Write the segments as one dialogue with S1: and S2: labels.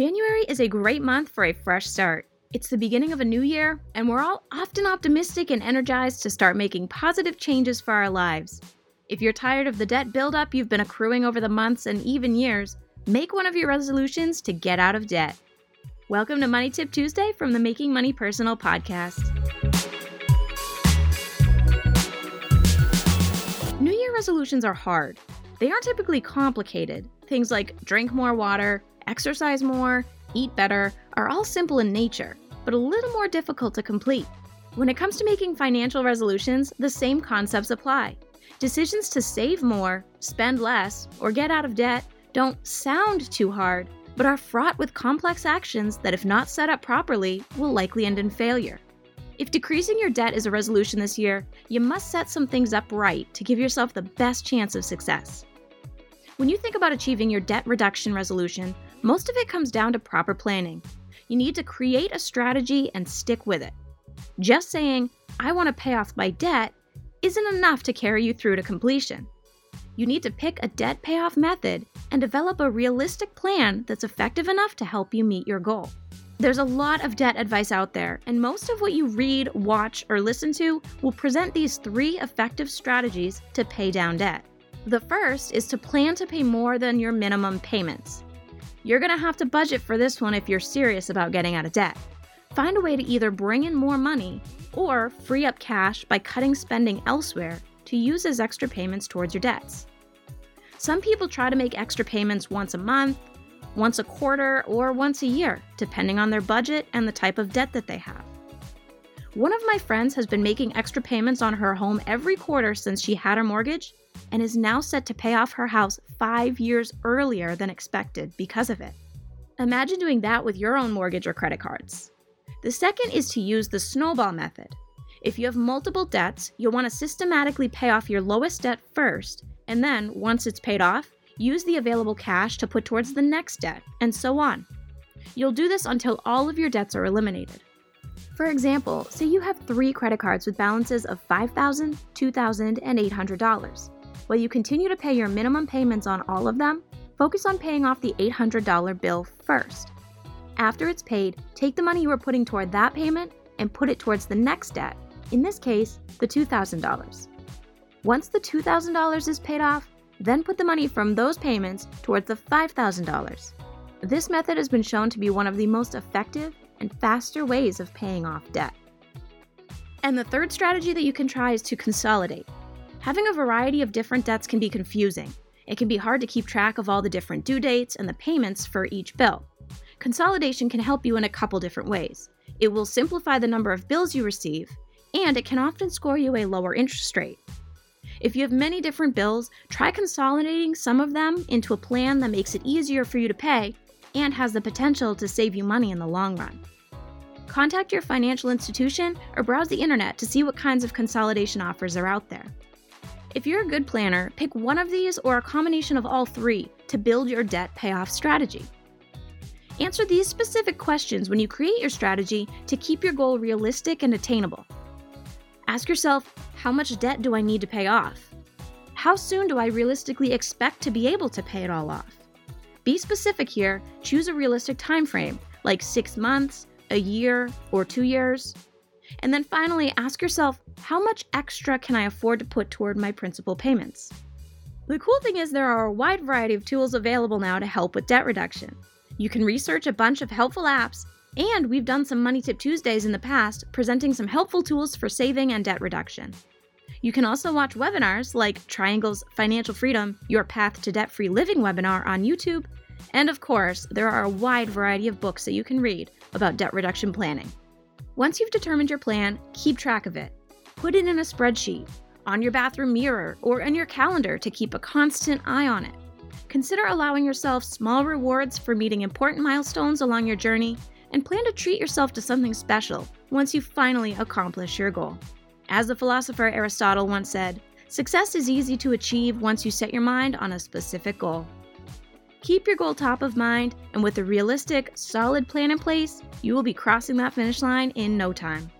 S1: January is a great month for a fresh start. It's the beginning of a new year, and we're all often optimistic and energized to start making positive changes for our lives. If you're tired of the debt buildup you've been accruing over the months and even years, make one of your resolutions to get out of debt. Welcome to Money Tip Tuesday from the Making Money Personal podcast. New Year resolutions are hard. They aren't typically complicated. Things like drink more water, exercise more, eat better are all simple in nature, but a little more difficult to complete. When it comes to making financial resolutions, the same concepts apply. Decisions to save more, spend less, or get out of debt don't sound too hard, but are fraught with complex actions that, if not set up properly, will likely end in failure. If decreasing your debt is a resolution this year, you must set some things up right to give yourself the best chance of success. When you think about achieving your debt reduction resolution, most of it comes down to proper planning. You need to create a strategy and stick with it. Just saying, I want to pay off my debt, isn't enough to carry you through to completion. You need to pick a debt payoff method and develop a realistic plan that's effective enough to help you meet your goal. There's a lot of debt advice out there, and most of what you read, watch, or listen to will present these three effective strategies to pay down debt. The first is to plan to pay more than your minimum payments. You're going to have to budget for this one if you're serious about getting out of debt. Find a way to either bring in more money or free up cash by cutting spending elsewhere to use as extra payments towards your debts. Some people try to make extra payments once a month, once a quarter, or once a year, depending on their budget and the type of debt that they have. One of my friends has been making extra payments on her home every quarter since she had her mortgage and is now set to pay off her house five years earlier than expected because of it. Imagine doing that with your own mortgage or credit cards. The second is to use the snowball method. If you have multiple debts, you'll want to systematically pay off your lowest debt first, and then, once it's paid off, use the available cash to put towards the next debt, and so on. You'll do this until all of your debts are eliminated. For example, say you have three credit cards with balances of $5,000, $2,000, and $800. While you continue to pay your minimum payments on all of them, focus on paying off the $800 bill first. After it's paid, take the money you were putting toward that payment and put it towards the next debt, in this case, the $2,000. Once the $2,000 is paid off, then put the money from those payments towards the $5,000. This method has been shown to be one of the most effective and faster ways of paying off debt. And the third strategy that you can try is to consolidate. Having a variety of different debts can be confusing. It can be hard to keep track of all the different due dates and the payments for each bill. Consolidation can help you in a couple different ways. It will simplify the number of bills you receive, and it can often score you a lower interest rate. If you have many different bills, try consolidating some of them into a plan that makes it easier for you to pay and has the potential to save you money in the long run. Contact your financial institution or browse the internet to see what kinds of consolidation offers are out there. If you're a good planner, pick one of these or a combination of all three to build your debt payoff strategy. Answer these specific questions when you create your strategy to keep your goal realistic and attainable. Ask yourself how much debt do I need to pay off? How soon do I realistically expect to be able to pay it all off? Be specific here, choose a realistic time frame, like 6 months, a year, or 2 years. And then finally, ask yourself how much extra can I afford to put toward my principal payments? The cool thing is, there are a wide variety of tools available now to help with debt reduction. You can research a bunch of helpful apps, and we've done some Money Tip Tuesdays in the past presenting some helpful tools for saving and debt reduction. You can also watch webinars like Triangle's Financial Freedom Your Path to Debt Free Living webinar on YouTube. And of course, there are a wide variety of books that you can read about debt reduction planning. Once you've determined your plan, keep track of it. Put it in a spreadsheet, on your bathroom mirror, or in your calendar to keep a constant eye on it. Consider allowing yourself small rewards for meeting important milestones along your journey, and plan to treat yourself to something special once you finally accomplish your goal. As the philosopher Aristotle once said, success is easy to achieve once you set your mind on a specific goal. Keep your goal top of mind, and with a realistic, solid plan in place, you will be crossing that finish line in no time.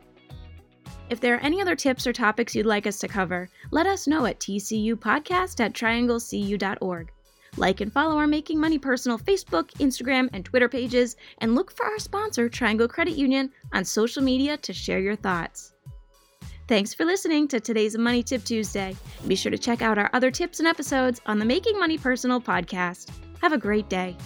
S1: If there are any other tips or topics you'd like us to cover, let us know at tcupodcast at trianglecu.org. Like and follow our Making Money Personal Facebook, Instagram, and Twitter pages, and look for our sponsor, Triangle Credit Union, on social media to share your thoughts. Thanks for listening to today's Money Tip Tuesday. Be sure to check out our other tips and episodes on the Making Money Personal podcast. Have a great day.